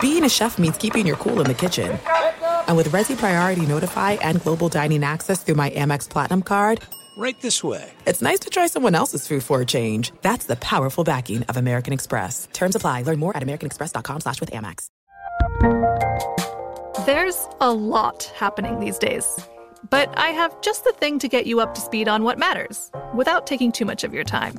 Being a chef means keeping your cool in the kitchen. And with Resy Priority Notify and Global Dining Access through my Amex Platinum card, Right this way. it's nice to try someone else's food for a change. That's the powerful backing of American Express. Terms apply. Learn more at americanexpress.com slash with Amex. There's a lot happening these days. But I have just the thing to get you up to speed on what matters without taking too much of your time.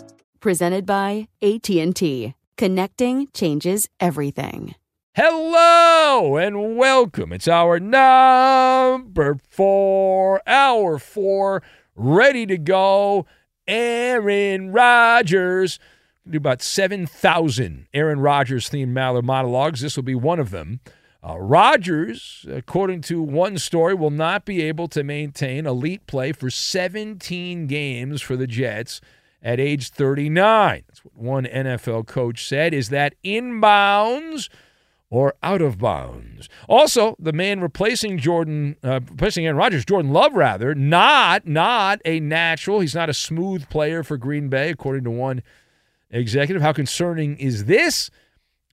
Presented by AT&T. Connecting changes everything. Hello and welcome. It's our number four, hour four, ready to go. Aaron Rodgers. Do about 7,000 Aaron Rodgers themed Maller monologues. This will be one of them. Uh, Rodgers, according to one story, will not be able to maintain elite play for 17 games for the Jets at age 39. That's what one NFL coach said. Is that inbounds or out of bounds? Also, the man replacing Jordan, uh, replacing Aaron Rodgers, Jordan Love, rather, not not a natural. He's not a smooth player for Green Bay, according to one executive. How concerning is this?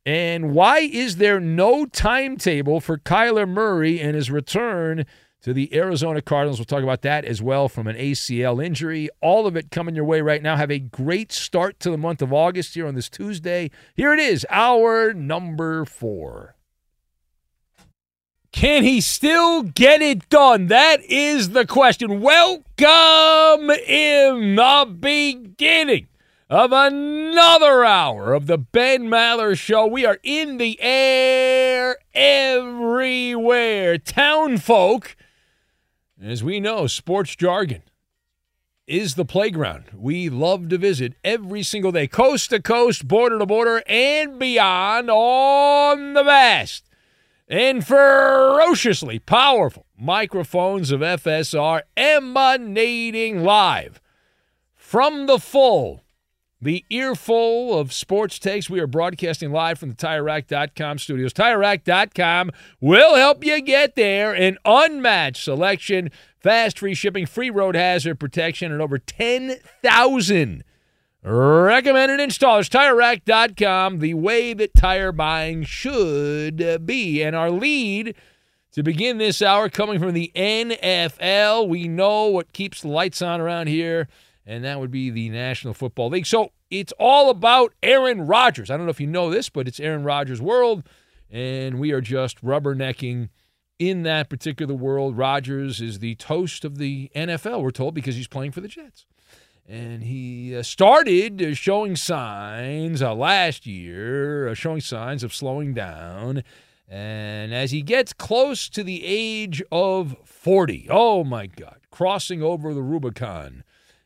And why is there no timetable for Kyler Murray and his return to the Arizona Cardinals? We'll talk about that as well from an ACL injury. All of it coming your way right now. Have a great start to the month of August here on this Tuesday. Here it is, our number four. Can he still get it done? That is the question. Welcome in the beginning of another hour of the Ben Maller Show. We are in the air everywhere. Town folk, as we know, sports jargon is the playground. We love to visit every single day, coast to coast, border to border, and beyond on the vast and ferociously powerful microphones of FSR emanating live from the full, the earful of sports takes. We are broadcasting live from the TireRack.com studios. TireRack.com will help you get there. An unmatched selection, fast free shipping, free road hazard protection, and over 10,000 recommended installers. TireRack.com, the way that tire buying should be. And our lead to begin this hour coming from the NFL. We know what keeps the lights on around here, and that would be the National Football League. So it's all about Aaron Rodgers. I don't know if you know this, but it's Aaron Rodgers' world, and we are just rubbernecking in that particular world. Rodgers is the toast of the NFL, we're told, because he's playing for the Jets. And he uh, started showing signs uh, last year, uh, showing signs of slowing down. And as he gets close to the age of 40, oh my God, crossing over the Rubicon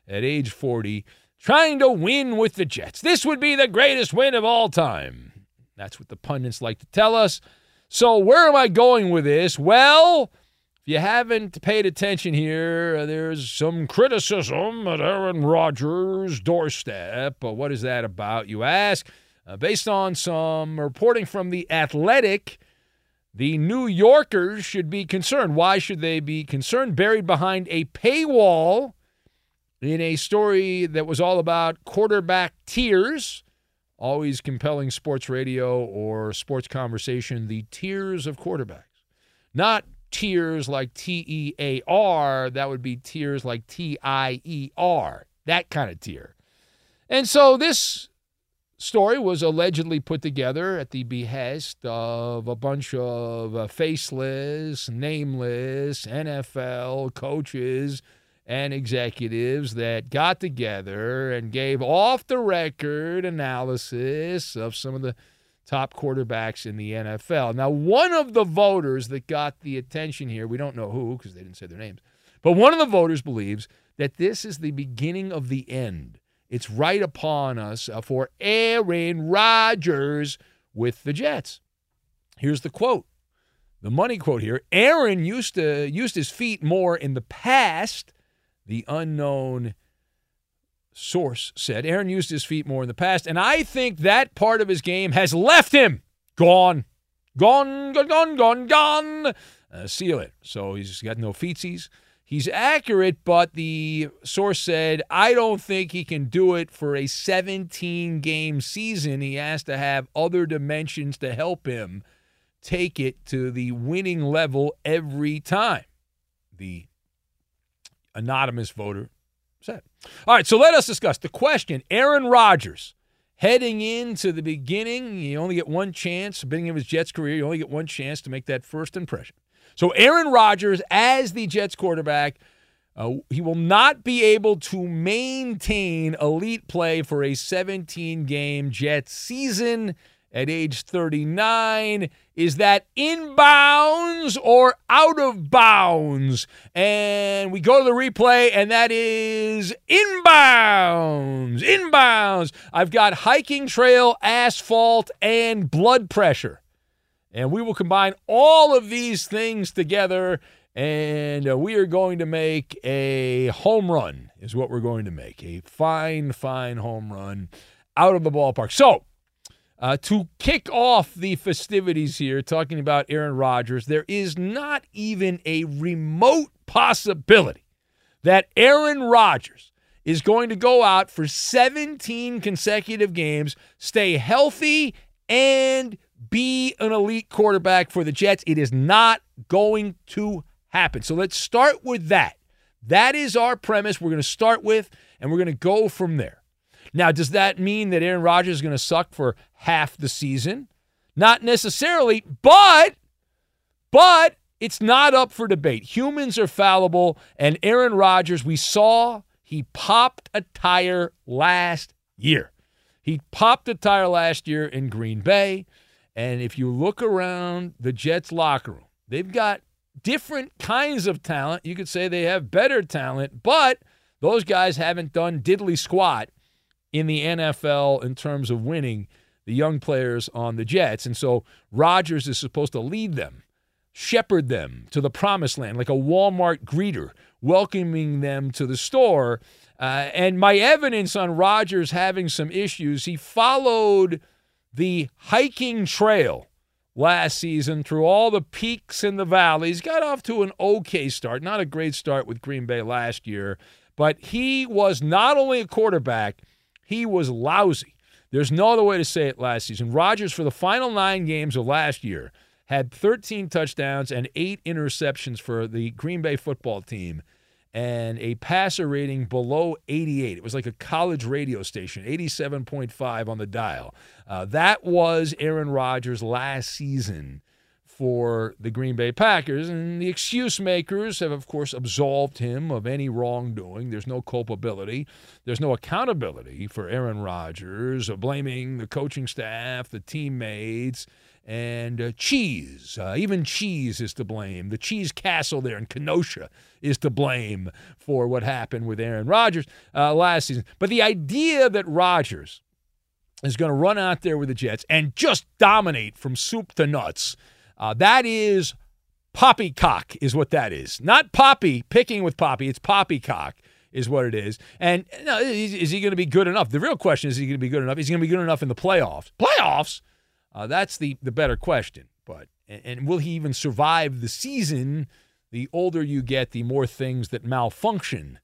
at age 40, trying to win with the Jets. This would be the greatest win of all time. That's what the pundits like to tell us. So, where am I going with this? Well, if you haven't paid attention here, there's some criticism at Aaron Rodgers' doorstep. But what is that about, you ask? Uh, based on some reporting from The Athletic, the New Yorkers should be concerned. Why should they be concerned? Buried behind a paywall in a story that was all about quarterback tears. Always compelling sports radio or sports conversation, the tears of quarterbacks. Not tears like T E A R, that would be tears like T I E R, that kind of tear. And so this story was allegedly put together at the behest of a bunch of uh, faceless, nameless NFL coaches and executives that got together and gave off the record analysis of some of the top quarterbacks in the NFL. Now, one of the voters that got the attention here, we don't know who because they didn't say their names, but one of the voters believes that this is the beginning of the end it's right upon us uh, for Aaron Rodgers with the Jets. Here's the quote. The money quote here. Aaron used to used his feet more in the past, the unknown source said. Aaron used his feet more in the past, and I think that part of his game has left him. Gone. Gone, gone, gone, gone, gone. Uh, you later. So he's got no feetsies. He's accurate, but the source said, I don't think he can do it for a 17 game season. He has to have other dimensions to help him take it to the winning level every time. The anonymous voter said. All right, so let us discuss the question Aaron Rodgers. Heading into the beginning, you only get one chance, beginning of his Jets career, you only get one chance to make that first impression. So Aaron Rodgers, as the Jets quarterback, uh, he will not be able to maintain elite play for a 17 game Jets season at age 39. Is that in bounds or out of bounds? And we go to the replay, and that is inbounds. Inbounds. I've got hiking trail, asphalt, and blood pressure. And we will combine all of these things together, and uh, we are going to make a home run, is what we're going to make. A fine, fine home run out of the ballpark. So, uh, to kick off the festivities here, talking about Aaron Rodgers, there is not even a remote possibility that Aaron Rodgers is going to go out for 17 consecutive games, stay healthy, and be an elite quarterback for the Jets. It is not going to happen. So let's start with that. That is our premise. We're going to start with, and we're going to go from there. Now, does that mean that Aaron Rodgers is going to suck for half the season? Not necessarily, but but it's not up for debate. Humans are fallible, and Aaron Rodgers, we saw he popped a tire last year. He popped a tire last year in Green Bay. And if you look around the Jets locker room, they've got different kinds of talent. You could say they have better talent, but those guys haven't done diddly squat in the NFL in terms of winning the young players on the Jets. And so Rodgers is supposed to lead them, shepherd them to the promised land like a Walmart greeter, welcoming them to the store. Uh, and my evidence on Rodgers having some issues, he followed – the hiking trail last season through all the peaks and the valleys. Got off to an okay start, not a great start with Green Bay last year, but he was not only a quarterback, he was lousy. There's no other way to say it last season. Rodgers, for the final nine games of last year, had 13 touchdowns and eight interceptions for the Green Bay football team and a passer rating below 88. It was like a college radio station, 87.5 on the dial. Uh, that was Aaron Rodgers last season for the Green Bay Packers. And the excuse makers have, of course, absolved him of any wrongdoing. There's no culpability, there's no accountability for Aaron Rodgers, blaming the coaching staff, the teammates and uh, cheese. Uh, even cheese is to blame. The cheese castle there in Kenosha is to blame for what happened with Aaron Rodgers uh, last season. But the idea that Rodgers is going to run out there with the Jets and just dominate from soup to nuts, uh, that is poppycock, is what that is. Not poppy, picking with poppy, it's poppycock is what it is. And is, he going to be good enough? The real question is, is he going to be good enough? Is he going to be good enough in the playoffs? Playoffs? Uh, that's the the better question. But and, and will he even survive the season? The older you get, the more things that malfunction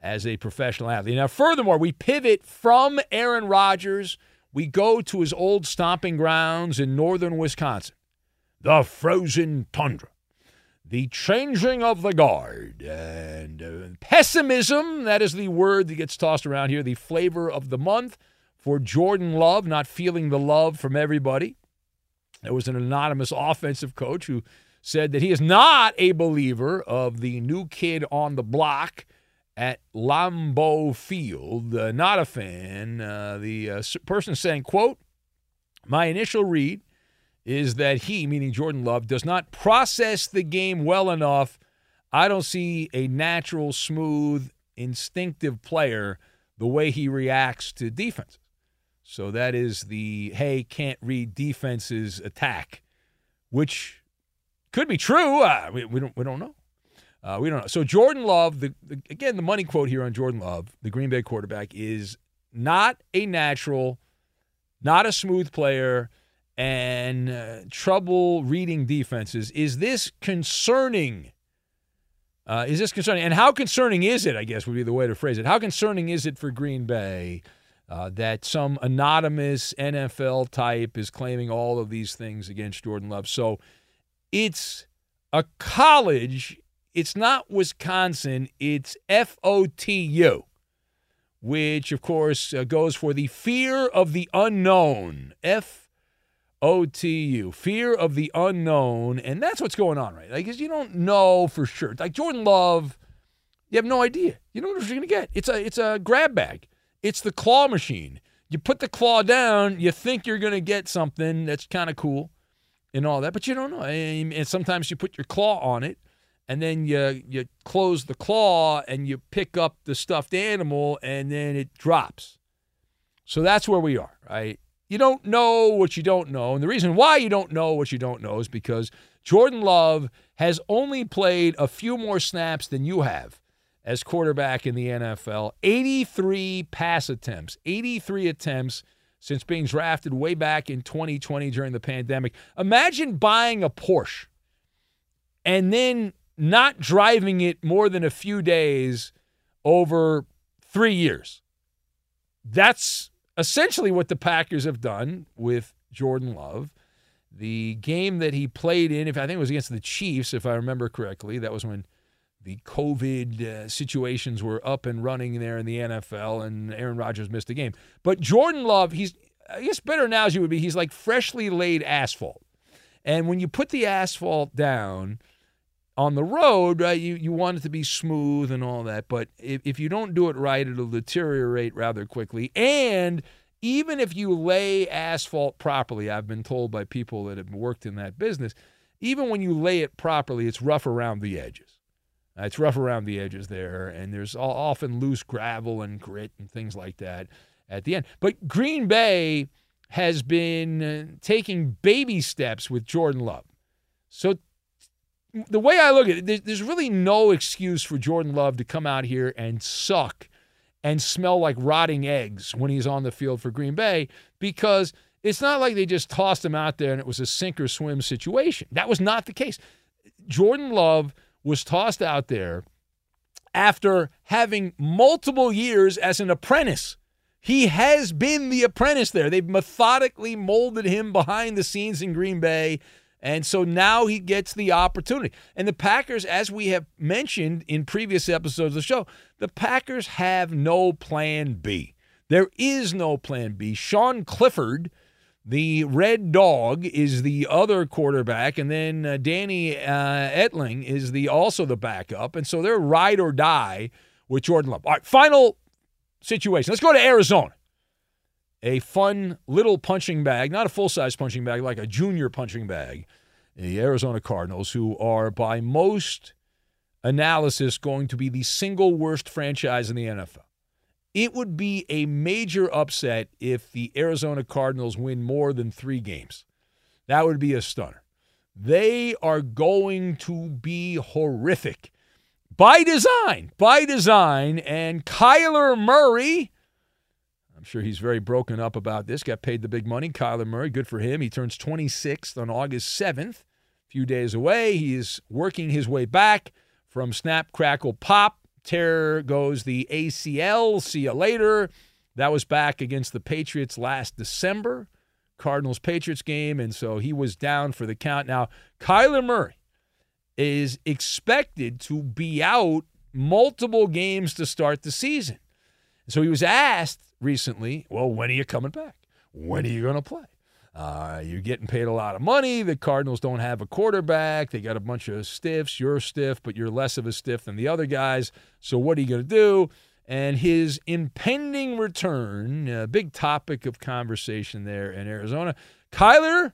as a professional athlete. Now, furthermore, we pivot from Aaron Rodgers. We go to his old stomping grounds in northern Wisconsin, the frozen tundra, the changing of the guard, and uh, pessimism. That is the word that gets tossed around here, the flavor of the month for Jordan Love, not feeling the love from everybody. There was an anonymous offensive coach who said that he is not a believer of the new kid on the block at Lambeau Field. Uh, not a fan. Uh, the uh, person saying, quote, my initial read is that he, meaning Jordan Love, does not process the game well enough. I don't see a natural, smooth, instinctive player the way he reacts to defenses. So that is the, hey, can't read defenses attack, which could be true. Uh, we, we, don't, we don't know. Uh, we don't know. So Jordan Love, the, again, the money quote here on Jordan Love, the Green Bay quarterback, is not a natural, not a smooth player, and uh, trouble reading defenses. Is this concerning? Uh, is this concerning? And how concerning is it? I guess would be the way to phrase it. How concerning is it for Green Bay uh, that some anonymous NFL type is claiming all of these things against Jordan Love? So it's a college it's not Wisconsin, it's FOTU, which, of course, uh, goes for the fear of the unknown. FOTU, fear of the unknown. And that's what's going on, right? Like, because you don't know for sure. Like Jordan Love, you have no idea. You don't know what you're to get. It's a, it's a grab bag, it's the claw machine. You put the claw down, you think you're to get something that's kind of cool and all that, but you don't know. And sometimes you put your claw on it and then you you close the claw and you pick up the stuffed animal and then it drops. So that's where we are, right? You don't know what you don't know. And the reason why you don't know what you don't know is because Jordan Love has only played a few more snaps than you have as quarterback in the NFL. 83 pass attempts, 83 attempts since being drafted way back in 2020 during the pandemic. Imagine buying a Porsche and then not driving it more than a few days over three years. That's essentially what the Packers have done with Jordan Love. The game that he played in, if I think it was against the Chiefs, if I remember correctly, that was when the COVID uh, situations were up and running there in the NFL, and Aaron Rodgers missed a game. But Jordan Love, he's I guess better analogy would be he's like freshly laid asphalt. And when you put the asphalt down, on the road, right, you, you want it to be smooth and all that. But if, if you don't do it right, it'll deteriorate rather quickly. And even if you lay asphalt properly, I've been told by people that have worked in that business, even when you lay it properly, it's rough around the edges. Uh, it's rough around the edges there, and there's often loose gravel and grit and things like that at the end. But Green Bay has been uh, taking baby steps with Jordan Love. So the way I look at it, there's really no excuse for Jordan Love to come out here and suck and smell like rotting eggs when he's on the field for Green Bay because it's not like they just tossed him out there and it was a sink or swim situation. That was not the case. Jordan Love was tossed out there after having multiple years as an apprentice. He has been the apprentice there. They've methodically molded him behind the scenes in Green Bay and so now he gets the opportunity. And the Packers, as we have mentioned in previous episodes of the show, the Packers have no plan B. There is no plan B. Sean Clifford, the red dog, is the other quarterback, and then uh, Danny uh, Etling is the also the backup. And so they're ride or die with Jordan Love. All right, final situation. Let's go to Arizona a fun little punching bag, not a full size punching bag, like a junior punching bag. The Arizona Cardinals, who are by most analysis going to be the single worst franchise in the NFL. It would be a major upset if the Arizona Cardinals win more than three games. That would be a stunner. They are going to be horrific by design, by design. And Kyler Murray sure he's very broken up about this. Got paid the big money. Kyler Murray, good for him. He turns 26th on August 7th, a few days away. He is working his way back from snap, crackle, pop Terror goes the ACL. See you later. That was back against the Patriots last December, Cardinals Patriots game. And so he was down for the count. Now, Kyler Murray is expected to be out multiple games to start the season. So he was asked recently, well, when are you coming back? When are you going to play? Uh, you're getting paid a lot of money. The Cardinals don't have a quarterback. They got a bunch of stiffs. You're stiff, but you're less of a stiff than the other guys. So what are you going to do? And his impending return, a big topic of conversation there in Arizona. Kyler,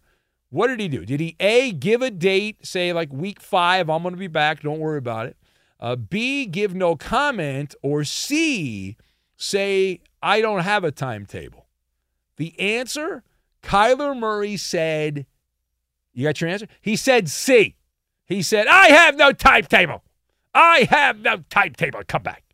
what did he do? Did he A, give a date, say like week five, I'm going to be back, don't worry about it? Uh, B, give no comment, or C, say, I don't have a timetable? The answer Kyler Murray said, You got your answer? He said C. He said, I have no timetable. I have no timetable. Come back.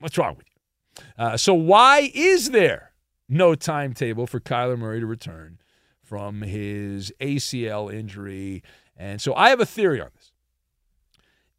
What's wrong with you? Uh, so, why is there no timetable for Kyler Murray to return from his ACL injury? And so, I have a theory on this.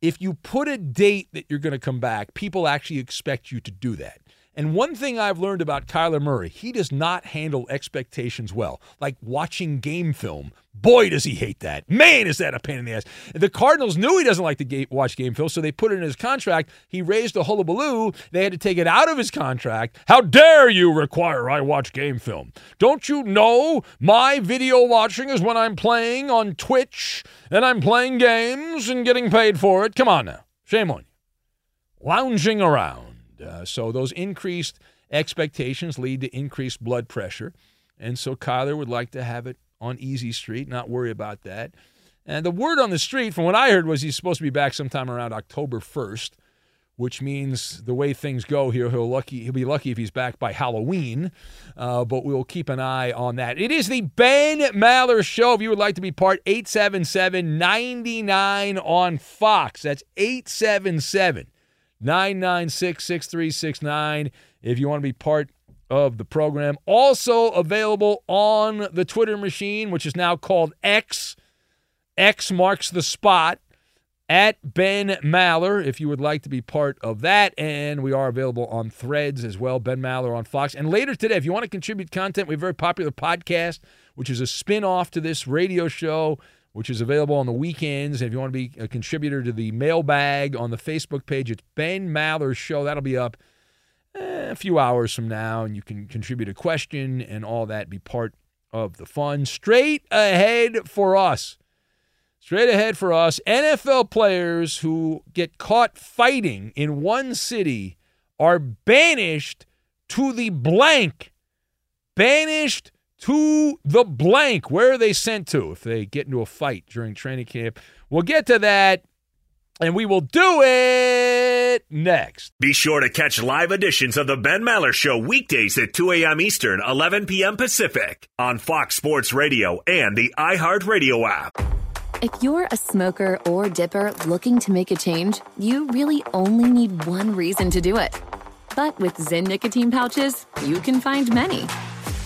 If you put a date that you're going to come back, people actually expect you to do that. And one thing I've learned about Kyler Murray, he does not handle expectations well. Like watching game film. Boy, does he hate that. Man, is that a pain in the ass. The Cardinals knew he doesn't like to watch game film, so they put it in his contract. He raised a hullabaloo. They had to take it out of his contract. How dare you require I watch game film? Don't you know my video watching is when I'm playing on Twitch and I'm playing games and getting paid for it? Come on now. Shame on you. Lounging around. Uh, so those increased expectations lead to increased blood pressure. And so Kyler would like to have it on easy street, not worry about that. And the word on the street, from what I heard, was he's supposed to be back sometime around October 1st, which means the way things go here, he'll lucky he'll be lucky if he's back by Halloween. Uh, but we'll keep an eye on that. It is the Ben Maller Show. If you would like to be part, 877 99 on Fox. That's 877- 996 6369 if you want to be part of the program. Also available on the Twitter machine, which is now called X. X marks the spot at Ben Maller if you would like to be part of that. And we are available on threads as well, Ben Maller on Fox. And later today, if you want to contribute content, we have a very popular podcast, which is a spin off to this radio show which is available on the weekends. If you want to be a contributor to the mailbag on the Facebook page, it's Ben Maller's Show. That'll be up eh, a few hours from now, and you can contribute a question and all that, be part of the fun. Straight ahead for us. Straight ahead for us. NFL players who get caught fighting in one city are banished to the blank. Banished to the blank. Where are they sent to if they get into a fight during training camp? We'll get to that, and we will do it next. Be sure to catch live editions of The Ben Maller Show weekdays at 2 a.m. Eastern, 11 p.m. Pacific on Fox Sports Radio and the iHeartRadio app. If you're a smoker or dipper looking to make a change, you really only need one reason to do it. But with Zyn nicotine pouches, you can find many.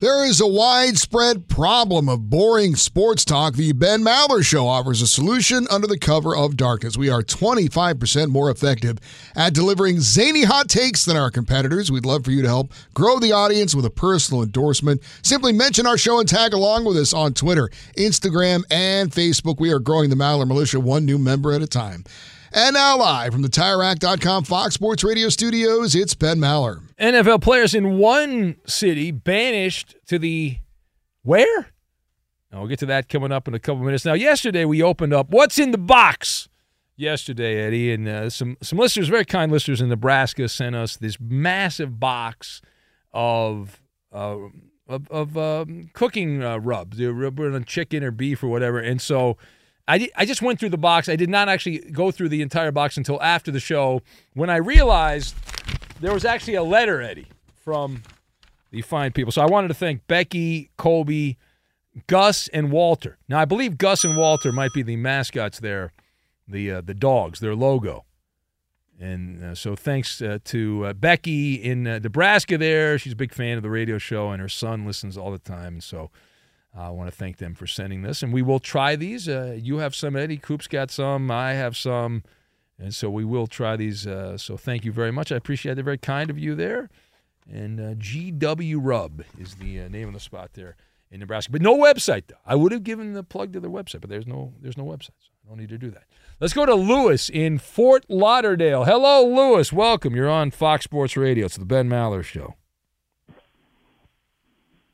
There is a widespread problem of boring sports talk. The Ben Maller Show offers a solution under the cover of darkness. We are 25% more effective at delivering zany hot takes than our competitors. We'd love for you to help grow the audience with a personal endorsement. Simply mention our show and tag along with us on Twitter, Instagram, and Facebook. We are growing the Maller Militia one new member at a time. And now, live from the TireRack.com Fox Sports Radio studios, it's Ben Maller. NFL players in one city banished to the where? And we'll get to that coming up in a couple minutes. Now, yesterday we opened up what's in the box. Yesterday, Eddie, and uh, some some listeners, very kind listeners in Nebraska, sent us this massive box of uh, of, of um, cooking uh, rubs. Were on chicken or beef or whatever, and so I, I just went through the box. I did not actually go through the entire box until after the show when I realized there was actually a letter, Eddie, from the fine people. So I wanted to thank Becky, Colby, Gus, and Walter. Now, I believe Gus and Walter might be the mascots there, the, uh, the dogs, their logo. And uh, so thanks uh, to uh, Becky in uh, Nebraska there. She's a big fan of the radio show, and her son listens all the time. And so I want to thank them for sending this, and we will try these. Uh, you have some, Eddie. Coop's got some. I have some, and so we will try these. Uh, so thank you very much. I appreciate it. Very kind of you there. And uh, GW Rub is the uh, name of the spot there in Nebraska, but no website though. I would have given the plug to their website, but there's no there's no website. So I don't need to do that. Let's go to Lewis in Fort Lauderdale. Hello, Lewis. Welcome. You're on Fox Sports Radio. It's the Ben Maller Show.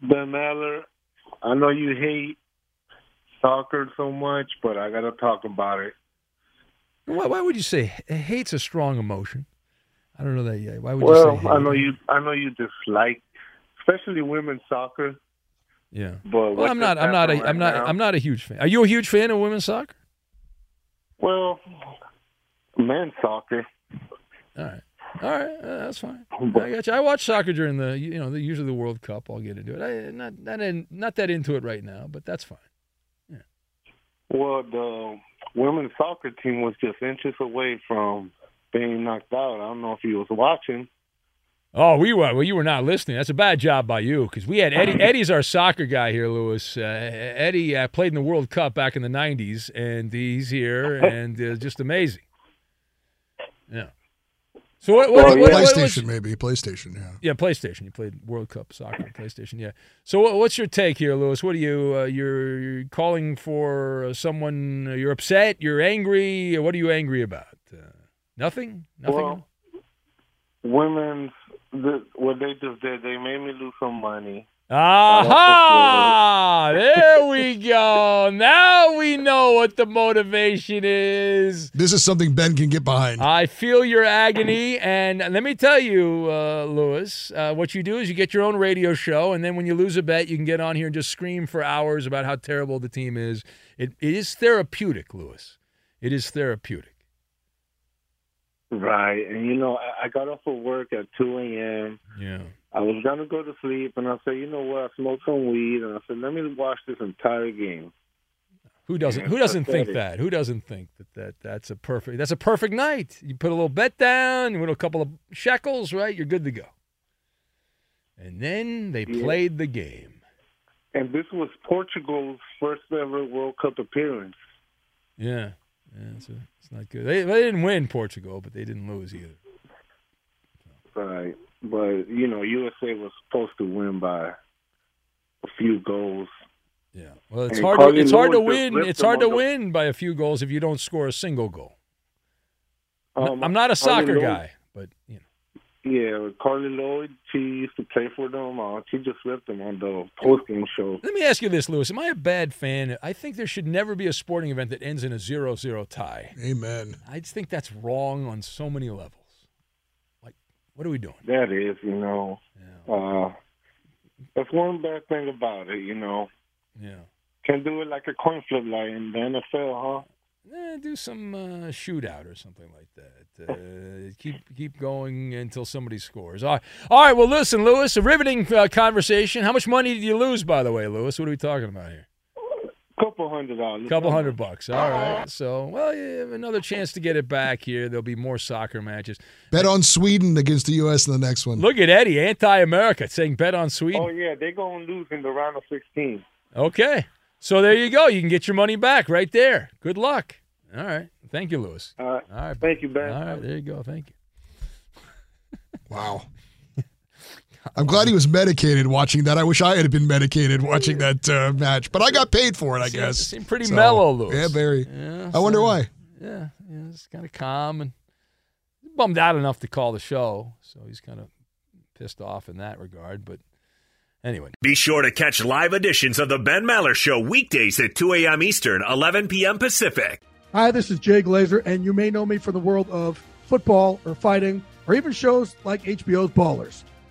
Ben Maller, I know you hate soccer so much, but I got to talk about it. Why, why, would you say hate's a strong emotion? I don't know that yet. Why would well, you say? Well, I know you. I know you dislike, especially women's soccer. Yeah, but well, I'm not. I'm not. A, right I'm not. now? I'm not a huge fan. Are you a huge fan of women's soccer? Well, men's soccer. All right. All right, uh, that's fine. I got you. I watch soccer during the, you know, the, usually the World Cup. I'll get into it. I not not in, not that into it right now, but that's fine. Yeah. Well, the women's soccer team was just inches away from being knocked out. I don't know if you was watching. Oh, we were. Well, you were not listening. That's a bad job by you because we had Eddie. Eddie's our soccer guy here, Lewis. Uh, Eddie uh, played in the World Cup back in the '90s, and he's here, and uh, just amazing. Yeah. So what? what, Well, what, what PlayStation, maybe PlayStation. Yeah. Yeah, PlayStation. You played World Cup soccer PlayStation. Yeah. So what, what's your take here, Lewis? What are you? Uh, you're, you're calling for uh, someone? Uh, you're upset. You're angry. What are you angry about? Uh, nothing. Nothing. Well, women's the, what they just did, they made me lose some money. Aha! There we go. Now we know what the motivation is. This is something Ben can get behind. I feel your agony, and let me tell you, uh, Lewis, uh, what you do is you get your own radio show, and then when you lose a bet, you can get on here and just scream for hours about how terrible the team is. It, it is therapeutic, Lewis. It is therapeutic. Right, and you know, I, I got off of work at two a.m. Yeah. I was gonna go to sleep, and I said, you know what? I smoked some weed, and I said, let me watch this entire game. Who doesn't? Who doesn't think that? Who doesn't think that, that that's a perfect? That's a perfect night. You put a little bet down, you win a couple of shekels, right? You're good to go. And then they Yeah. played the game. And this was Portugal's first ever World Cup appearance. Yeah, yeah, it's, a, it's not good. They, they didn't win Portugal, but they didn't lose either. Right. But, you know, USA was supposed to win by a few goals. Yeah. Well, it's And hard. To, Carli it's hard to Lewis just win. It's hard to the- win by a few goals if you don't score a single goal. Um, I'm not a Carli soccer Lloyd- guy, but you know. Yeah, Carli Lloyd, she used to play for them. Uh, she just ripped them on the post-game show. Let me ask you this, Lewis. Am I a bad fan? I think there should never be a sporting event that ends in a 0-0 tie. Amen. I just think that's wrong on so many levels. What are we doing? That is, you know. Uh, that's one bad thing about it, you know. Yeah. Can do it like a coin flip like in the NFL, huh? Eh, do some uh, shootout or something like that. Uh, keep keep going until somebody scores. All right, all right. Well, listen, Lewis, a riveting uh, conversation. How much money did you lose, by the way, Lewis? What are we talking about here? Couple hundred dollars. couple hundred bucks. All right. So, well, you have another chance to get it back here. There'll be more soccer matches. Bet on Sweden against the U.S. in the next one. Look at Eddie, anti-America, saying bet on Sweden. Oh yeah, they're gonna lose in the round of sixteen. Okay. So there you go. You can get your money back right there. Good luck. All right. Thank you, Lewis. All right. All right. Thank you, Ben. All right. There you go. Thank you. Wow. I'm glad he was medicated watching that. I wish I had been medicated watching that uh, match, but I got paid for it, I Seemed- guess. seemed pretty So, mellow, though. Yeah, very. Yeah, I wonder so- why. Yeah, yeah, it's kind of calm and bummed out enough to call the show, so he's kind of pissed off in that regard. But anyway, Be sure to catch live editions of the Ben Maller Show weekdays at 2 a.m. Eastern, 11 p.m. Pacific. Hi, this is Jay Glazer, and you may know me from the world of football or fighting or even shows like HBO's Ballers.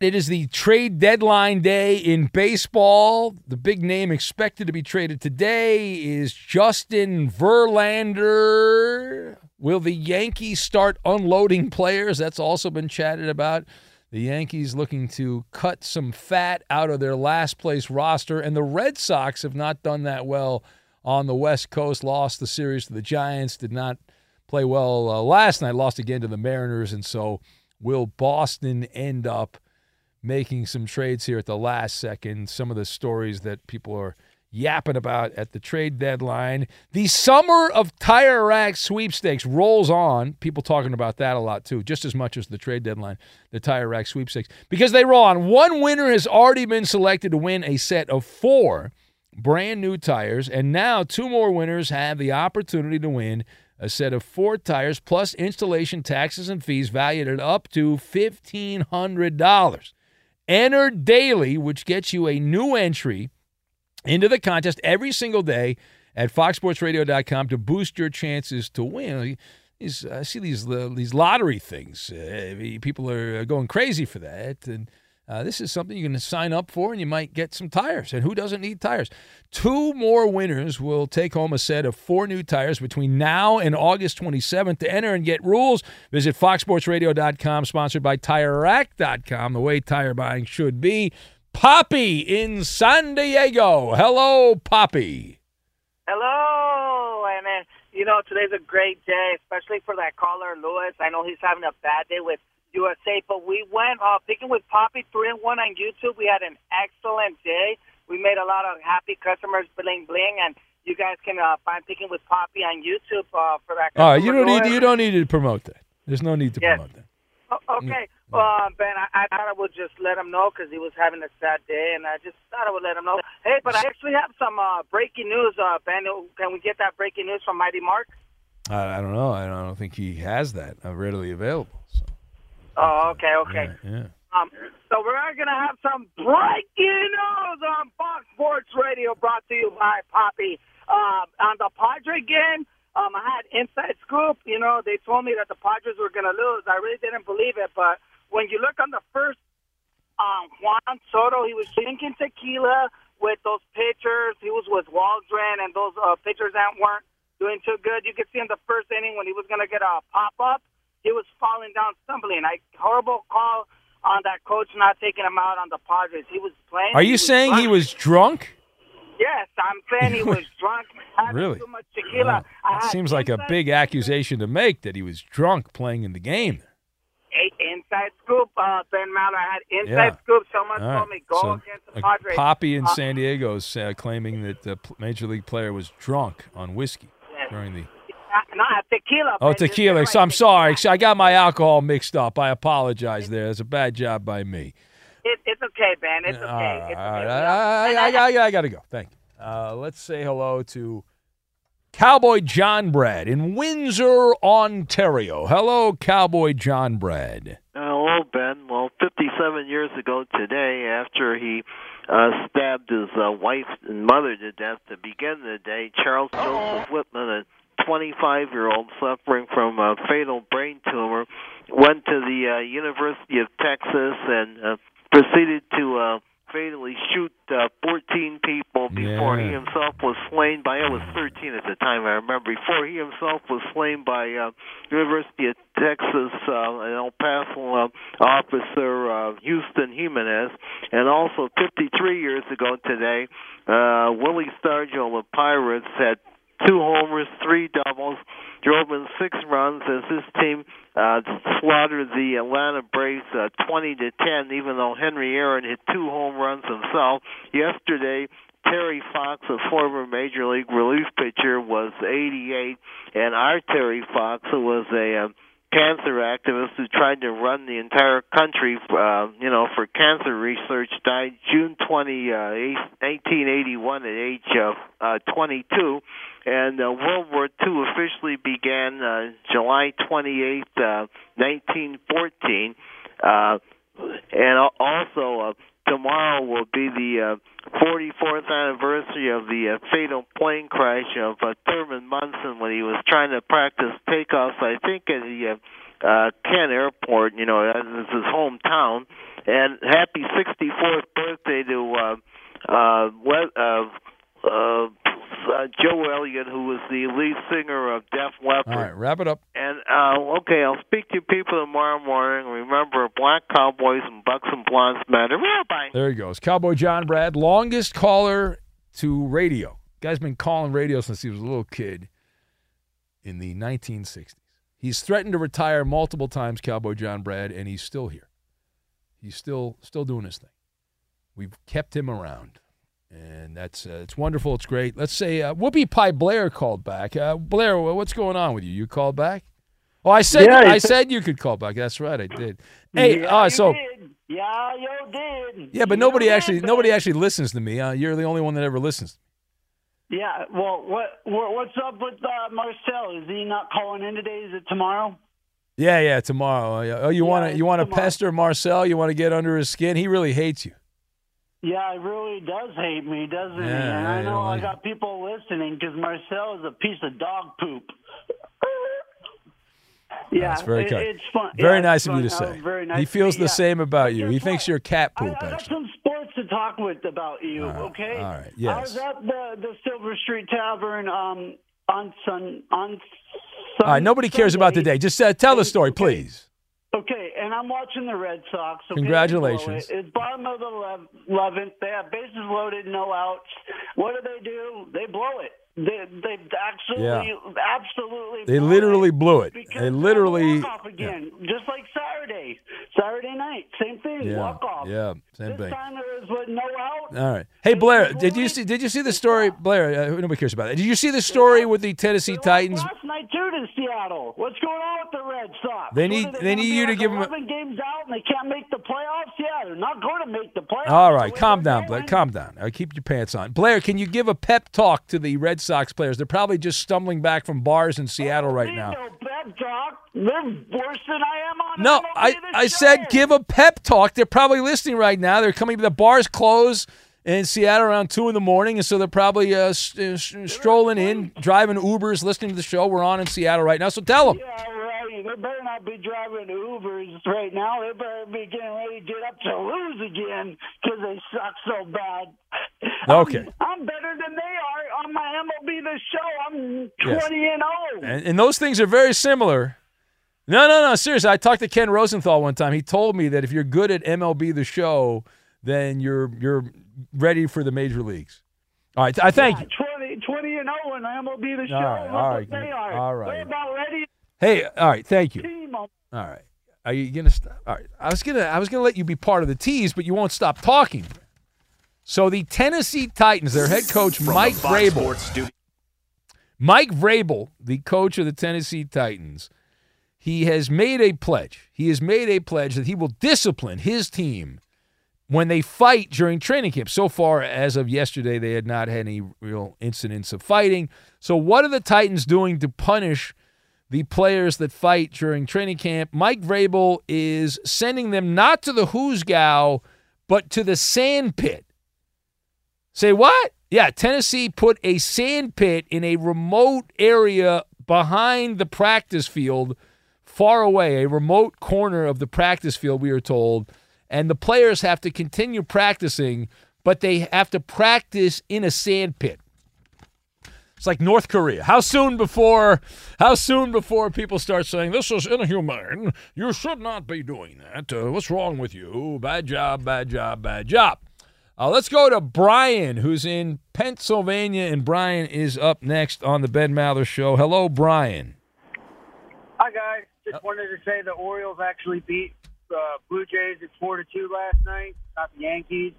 It is the trade deadline day in baseball. The big name expected to be traded today is Justin Verlander. Will the Yankees start unloading players? That's also been chatted about. The Yankees looking to cut some fat out of their last place roster, and the Red Sox have not done that well on the West Coast. Lost the series to the Giants, did not play well uh, last night, lost again to the Mariners, and so will Boston end up? Making some trades here at the last second. Some of the stories that people are yapping about at the trade deadline. The summer of tire rack sweepstakes rolls on. People talking about that a lot too, just as much as the trade deadline, the tire rack sweepstakes, because they roll on. One winner has already been selected to win a set of four brand new tires, and now two more winners have the opportunity to win a set of four tires plus installation taxes and fees valued at up to $1,500. Enter daily, which gets you a new entry into the contest every single day at foxsportsradio.com to boost your chances to win. I see these uh, these lottery things. Uh, people are going crazy for that, and uh, this is something you can sign up for, and you might get some tires. And who doesn't need tires? Two more winners will take home a set of four new tires between now and August 27th. To enter and get rules, visit foxsportsradio.com, sponsored by TireRack.com, the way tire buying should be. Poppy in San Diego. Hello, Poppy. Hello, and you know today's a great day, especially for that caller Lewis. I know he's having a bad day with USA. But we went uh, picking with Poppy three and one on YouTube. We had an excellent day. We made a lot of happy customers bling bling, and you guys can uh, find picking with Poppy on YouTube uh, for that. All right, you don't need you don't need to promote that. There's no need to Yes. promote that. Okay, uh, Ben, I, I thought I would just let him know because he was having a sad day, and I just thought I would let him know. Hey, but I actually have some uh, breaking news, uh, Ben. Can we get that breaking news from Mighty Mark? I, I don't know. I don't, I don't think he has that uh, readily available. Oh, okay, okay. Yeah. Um, so we're going to have some breaking news on Fox Sports Radio, brought to you by Poppy. Um, on the Padre game, um, I had inside scoop. You know, they told me that the Padres were going to lose. I really didn't believe it, but when you look on the first, um, Juan Soto, he was drinking tequila with those pitchers. He was with Waldron, and those uh, pitchers that weren't doing too good. You could see in the first inning when he was going to get a pop up, he was falling down, stumbling. I horrible call on that coach not taking him out on the Padres. He was playing. Are you was saying he was drunk? Yes, I'm saying he was drunk. Really? Too much tequila. That seems like a big accusation to make that he was drunk playing in the game. Inside scoop, uh, Ben Maller. Had inside Yeah. scoop. Someone right. told me go So, against the Padres. Poppy in Uh, San Diego is uh, claiming that the major league player was drunk on whiskey during the. No, tequila. Oh, tequila. like So I'm sorry. I got my alcohol mixed up. I apologize there. It's a bad job by me. It, it's okay, Ben. It's okay. All right, it's okay. right. I, I, I, I got to go. Thank you. Uh, let's say hello to Cowboy John Brad in Windsor, Ontario. Hello, Cowboy John Brad. Hello, Ben. Well, 57 years ago today, after he uh, stabbed his uh, wife and mother to death to begin the day, Charles Joseph Whitman, a 25 year old suffering from a fatal brain tumor, went to the uh, University of Texas and uh, proceeded to uh, fatally shoot uh, 14 people before Yeah. he himself was slain by it was 13 at the time I remember before he himself was slain by uh, University of Texas uh, an El Paso uh, officer uh, Houston Jimenez and also 53 years ago today uh, Willie Stargell of Pirates had two homers, three doubles, drove in six runs as his team uh, slaughtered the Atlanta Braves uh, 20 to 10. Even though Henry Aaron hit two home runs himself yesterday. Terry Fox, a former major league relief pitcher, was 88, and our Terry Fox, who was a um, cancer activist who tried to run the entire country, uh, you know, for cancer research, died June 20, uh, 1881 at age of uh, 22. And uh, World War II officially began uh, July 28, uh, 1914. Uh, and also, uh, tomorrow will be the uh, 44th anniversary of the uh, fatal plane crash of uh, Thurman Munson when he was trying to practice takeoffs, I think, at the uh, uh, Kent Airport, you know, this his hometown. And happy 64th birthday to uh, uh, we- uh, uh, uh, Joe Elliott, who was the lead singer of Def Leppard. All right, wrap it up. And uh, okay, I'll speak to people tomorrow morning. Remember, black cowboys and bucks and blondes matter. Yeah, bye. There he goes. Cowboy John Brad, longest caller to radio. Guy's been calling radio since he was a little kid in the 1960s. He's threatened to retire multiple times, Cowboy John Brad, and he's still here. He's still still doing his thing. We've kept him around, and that's uh, it's wonderful. It's great. Let's say uh, Whoopi Pie Blair called back. Uh, Blair, what's going on with you? You called back? Oh, I said Yeah, I said- said you could call back. That's right, I did. Hey, yeah, uh, you so. did. yeah, you did. Yeah, but nobody actually nobody actually listens to me. Uh, you're the only one that ever listens. Yeah, well, what, what what's up with uh, Marcel? Is he not calling in today? Is it tomorrow? Yeah, yeah, tomorrow. Uh, Oh, you want to you want to pester Marcel? You want to get under his skin? He really hates you. Yeah, he really does hate me, doesn't he? And I I know. I got people listening because Marcel is a piece of dog poop. Yeah, That's very it- it's fun. Very Yeah, nice of you to say. very nice he feels the yeah. same about you. He thinks you're cat poop. I got some sports to talk with about you. okay. all right, I was at the the Silver Street Tavern um on sun on. all right. Nobody cares about the day. Just uh, tell the story, please. Okay, and I'm watching the Red Sox. Okay, Congratulations. It's bottom of the eleventh. They have bases loaded, no outs. What do they do? They blow it. They they absolutely Yeah. absolutely. They literally blew it. They literally. walk off again, just like Saturday. Saturday night, same thing. Yeah, walk off. yeah, this time there what, no out. All right. Hey Blair, did you see? Did you see the story, Blair? Uh, nobody cares about it. Did you see the story with the Tennessee Titans? Last night too to Seattle. What's going on with the Red Sox? They need- are they need you to give them a- 11 games out and they can't make the playoffs. Yeah, they're not going to make the playoffs. All right, calm down, Blair. Calm down. All right, keep your pants on. Blair, can you give a pep talk to the Red Sox players? They're probably just stumbling back from bars in Seattle right now. No pep talk. They're worse than I am on. No, I, I said give a pep talk. They're probably listening right now. They're coming. The bars close in Seattle around two in the morning, and so they're probably uh, s- uh, s- strolling in, driving Ubers, listening to the show. We're on in Seattle right now, so tell them. Yeah, They better not be driving Ubers right now. They better be getting ready to get up to lose again because they suck so bad. Okay. I'm better than they are on my MLB The Show. I'm Yes. 20 and 0. And, and those things are very similar. No, no, no. Seriously, I talked to Ken Rosenthal one time. He told me that if you're good at MLB the show, then you're you're ready for the major leagues. All right, I thank you. 20, 20 and 0 in MLB The Show. All right, all right, they are. all right. They're about ready. Hey, all right, thank you. All right, are you gonna stop? All right, I was gonna I was gonna let you be part of the tease, but you won't stop talking. So the Tennessee Titans, their head coach From Mike Fox Vrabel, Mike Vrabel, the coach of the Tennessee Titans, he has made a pledge. He has made a pledge that he will discipline his team when they fight during training camp. So far, as of yesterday, they had not had any real incidents of fighting. So, what are the Titans doing to punish the players that fight during training camp? Mike Vrabel is sending them not to the Hoosgow, but to the sand pit. Say what? Yeah, Tennessee put a sand pit in a remote area behind the practice field, far away, a remote corner of the practice field, we are told. and the players have to continue practicing, but they have to practice in a sand pit. It's like North Korea. How soon before how soon before people start saying this is inhumane? You should not be doing that. Uh, what's wrong with you? Bad job, bad job, bad job. Uh, let's go to Brian, who's in Pennsylvania, and Brian is up next on the Ben Maller Show. Hello, Brian. Hi guys, just wanted to say the Orioles actually beat uh, Blue Jays at four to two last night, not the Yankees.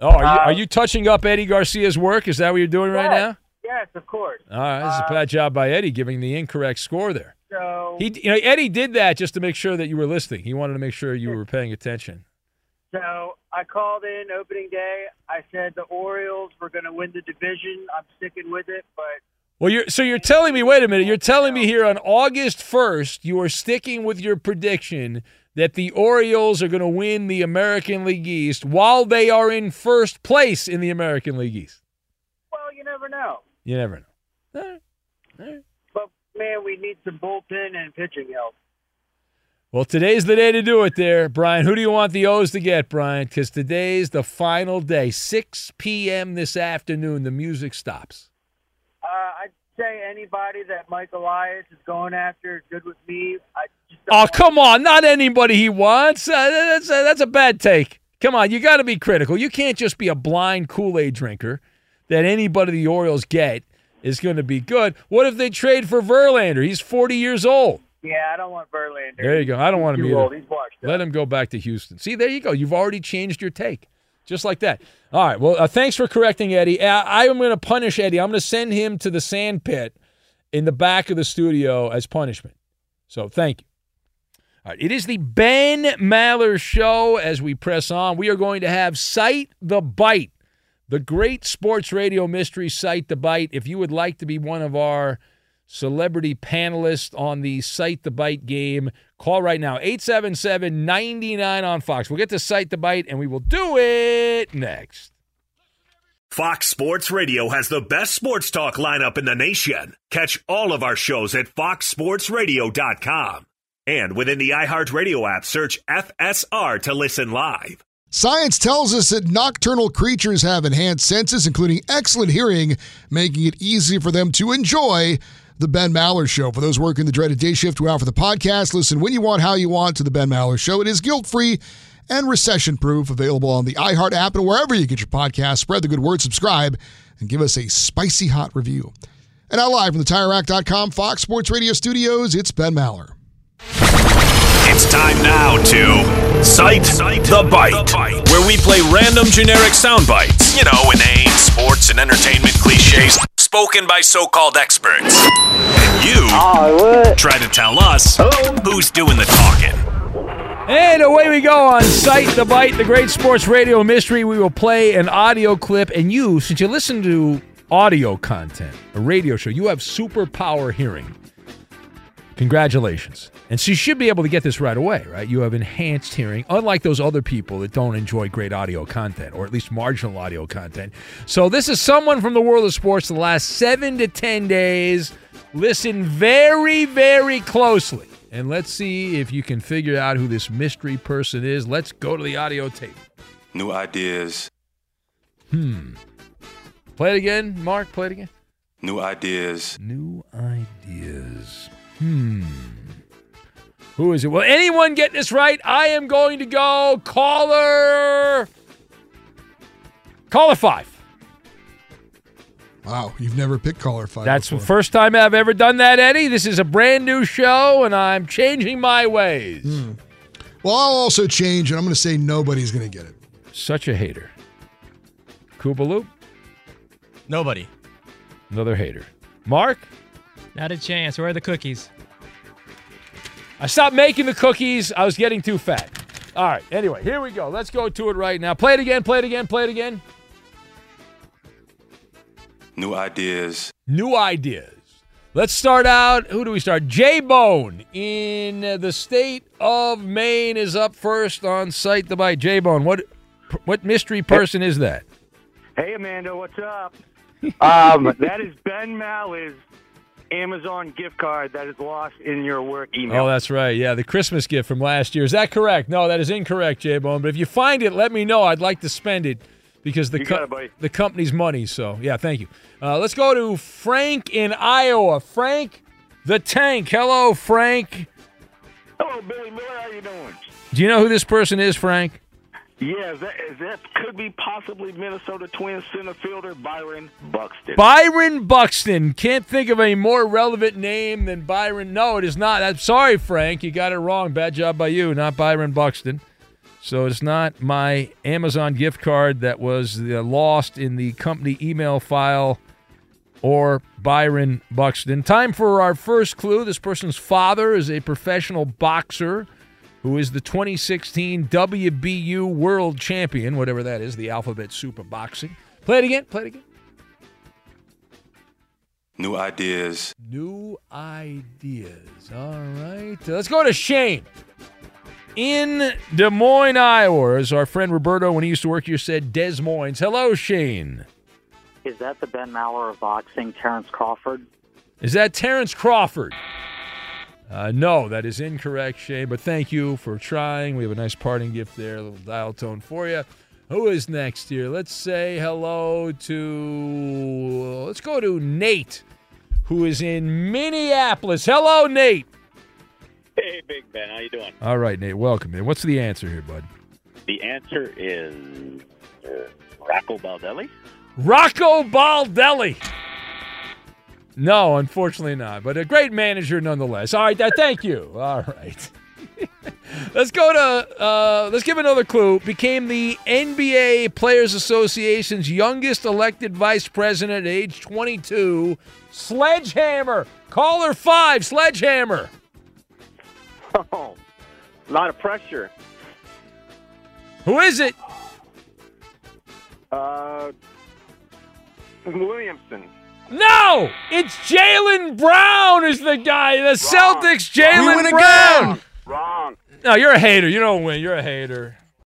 Oh, are you, Uh, are you touching up Eddie Garcia's work? Is that what you're doing right now? Yes, of course. All right, this is a Uh, bad job by Eddie giving the incorrect score there. So, He, you know, Eddie did that just to make sure that you were listening. He wanted to make sure you were paying attention. so I called in opening day. I said the Orioles were going to win the division. I'm sticking with it, but Well, you're so you're telling me. Wait a minute. You're telling me here on August first, you are sticking with your prediction that the Orioles are going to win the American League East while they are in first place in the American League East. well, you never know. You never know. But man, we need some bullpen and pitching help. Well, today's the day to do it there, Brian. Who do you want the O's to get, Brian? Because today's the final day. 6 p.m. this afternoon, the music stops. Uh, I'd say anybody that Mike Elias is going after is good with me. I just Oh, come on. Not anybody he wants. Uh, that's, uh, that's a bad take. Come on. You got to be critical. You can't just be a blind Kool Aid drinker that anybody the Orioles get is going to be good. What if they trade for Verlander? He's 40 years old. yeah, I don't want Verlander. There you go. I don't want him either. He's washed. Let him go back to Houston. See, there you go. You've already changed your take. Just like that. All right. Well, uh, thanks for correcting Eddie. Uh, I am going to punish Eddie. I'm going to send him to the sand pit in the back of the studio as punishment. So thank you. All right. It is the Ben Maller Show as we press on. We are going to have Cite the Bite, the great sports radio mystery Cite, the Bite. If you would like to be one of our celebrity panelists on the Cite the Bite game. Call right now, 877 99 on Fox. We'll get to Cite the Bite and we will do it next. Fox Sports Radio has the best sports talk lineup in the nation. Catch all of our shows at foxsportsradio.com. And within the iHeartRadio app, search FSR to listen live. Science tells us that nocturnal creatures have enhanced senses, including excellent hearing, making it easy for them to enjoy the Ben Maller Show. For those working the dreaded day shift out for the podcast, listen when you want, how you want to the Ben Maller Show. It is guilt free and recession proof, available on the iHeart app and wherever you get your podcast. Spread the good word, subscribe, and give us a spicy hot review. And now, live from the TireRack.com Fox Sports Radio studios, it's Ben Maller. It's time now to Cite, the, bite, where we play random generic sound bites. You know, inane sports and entertainment cliches spoken by so-called experts. And you try to tell us who's doing the talking. And away we go on Cite the Bite, the great sports radio mystery. We will play an audio clip, and you, since you listen to audio content, a radio show, you have superpower hearing. Congratulations. And so you should be able to get this right away, right? You have enhanced hearing, unlike those other people that don't enjoy great audio content, or at least marginal audio content. So this is someone from the world of sports the last seven to 10 days. Listen very, very closely. And let's see if you can figure out who this mystery person is. Let's go to the audio tape. New ideas, Hmm. Play it again, Mark. Play it again. new ideas. New ideas. Hmm. Who is it? Will anyone get this right? I am going to go caller. Caller five. Wow, you've never picked caller five. That's before. the first time I've ever done that, Eddie. This is a brand new show, and I'm changing my ways. Hmm. Well, I'll also change, and I'm going to say nobody's going to get it. Such a hater. Koopaloop? Nobody. Another hater. Mark? Not a chance. Where are the cookies? I stopped making the cookies. I was getting too fat. All right. Anyway, here we go. Let's go to it right now. Play it again. Play it again. Play it again. New ideas. New ideas. Let's start out. Who do we start? J Bone in the state of Maine is up first on Cite the Bite. J Bone, what what mystery person is that? Hey, Amanda, what's up? um, that is Ben Maller's Amazon gift card that is lost in your work email. Oh, that's right. Yeah, the Christmas gift from last year. Is that correct? No, that is incorrect, J Bone. But if you find it, let me know. I'd like to spend it because the got it, the company's money. So yeah, thank you. Uh, let's go to Frank in Iowa. Frank, the tank. Hello, Frank. Hello, Billy Miller. How are you doing? Do you know who this person is, Frank? Yeah, that, that could be possibly Minnesota Twins center fielder Byron Buxton. Byron Buxton. Can't think of a more relevant name than Byron. No, it is not. I'm sorry, Frank. You got it wrong. Bad job by you. Not Byron Buxton. So it's not my Amazon gift card that was uh, lost in the company email file or Byron Buxton. Time for our first clue. This person's father is a professional boxer who is the 2016 WBU World Champion, whatever that is, the Alphabet Super Boxing. Play it again. Play it again. New ideas. New ideas. All right. Uh, Let's go to Shane. In Des Moines, Iowa, as our friend Roberto, when he used to work here, said Des Moines. Hello, Shane. Is that the Ben Maller of boxing, Terrence Crawford? Is that Terrence Crawford? Uh, no, that is incorrect, Shane, but thank you for trying. We have a nice parting gift there, a little dial tone for you. Who is next here? Let's say hello to, let's go to Nate, who is in Minneapolis. Hello, Nate. Hey, Big Ben, how you doing? All right, Nate, welcome. Man. What's the answer here, bud? The answer is uh, Rocco Baldelli. Rocco Baldelli. No, unfortunately not, but a great manager nonetheless. All right, thank you. All right. let's go to, uh, let's give another clue. Became the NBA Players Association's youngest elected vice president at age 22. Sledgehammer. Caller five, Sledgehammer. Oh, a lot of pressure. Who is it? Uh, Williamson. No, it's Jaylen Brown is the guy. The Celtics, Jaylen Brown. again. Wrong. No, you're a hater. You don't win. You're a hater.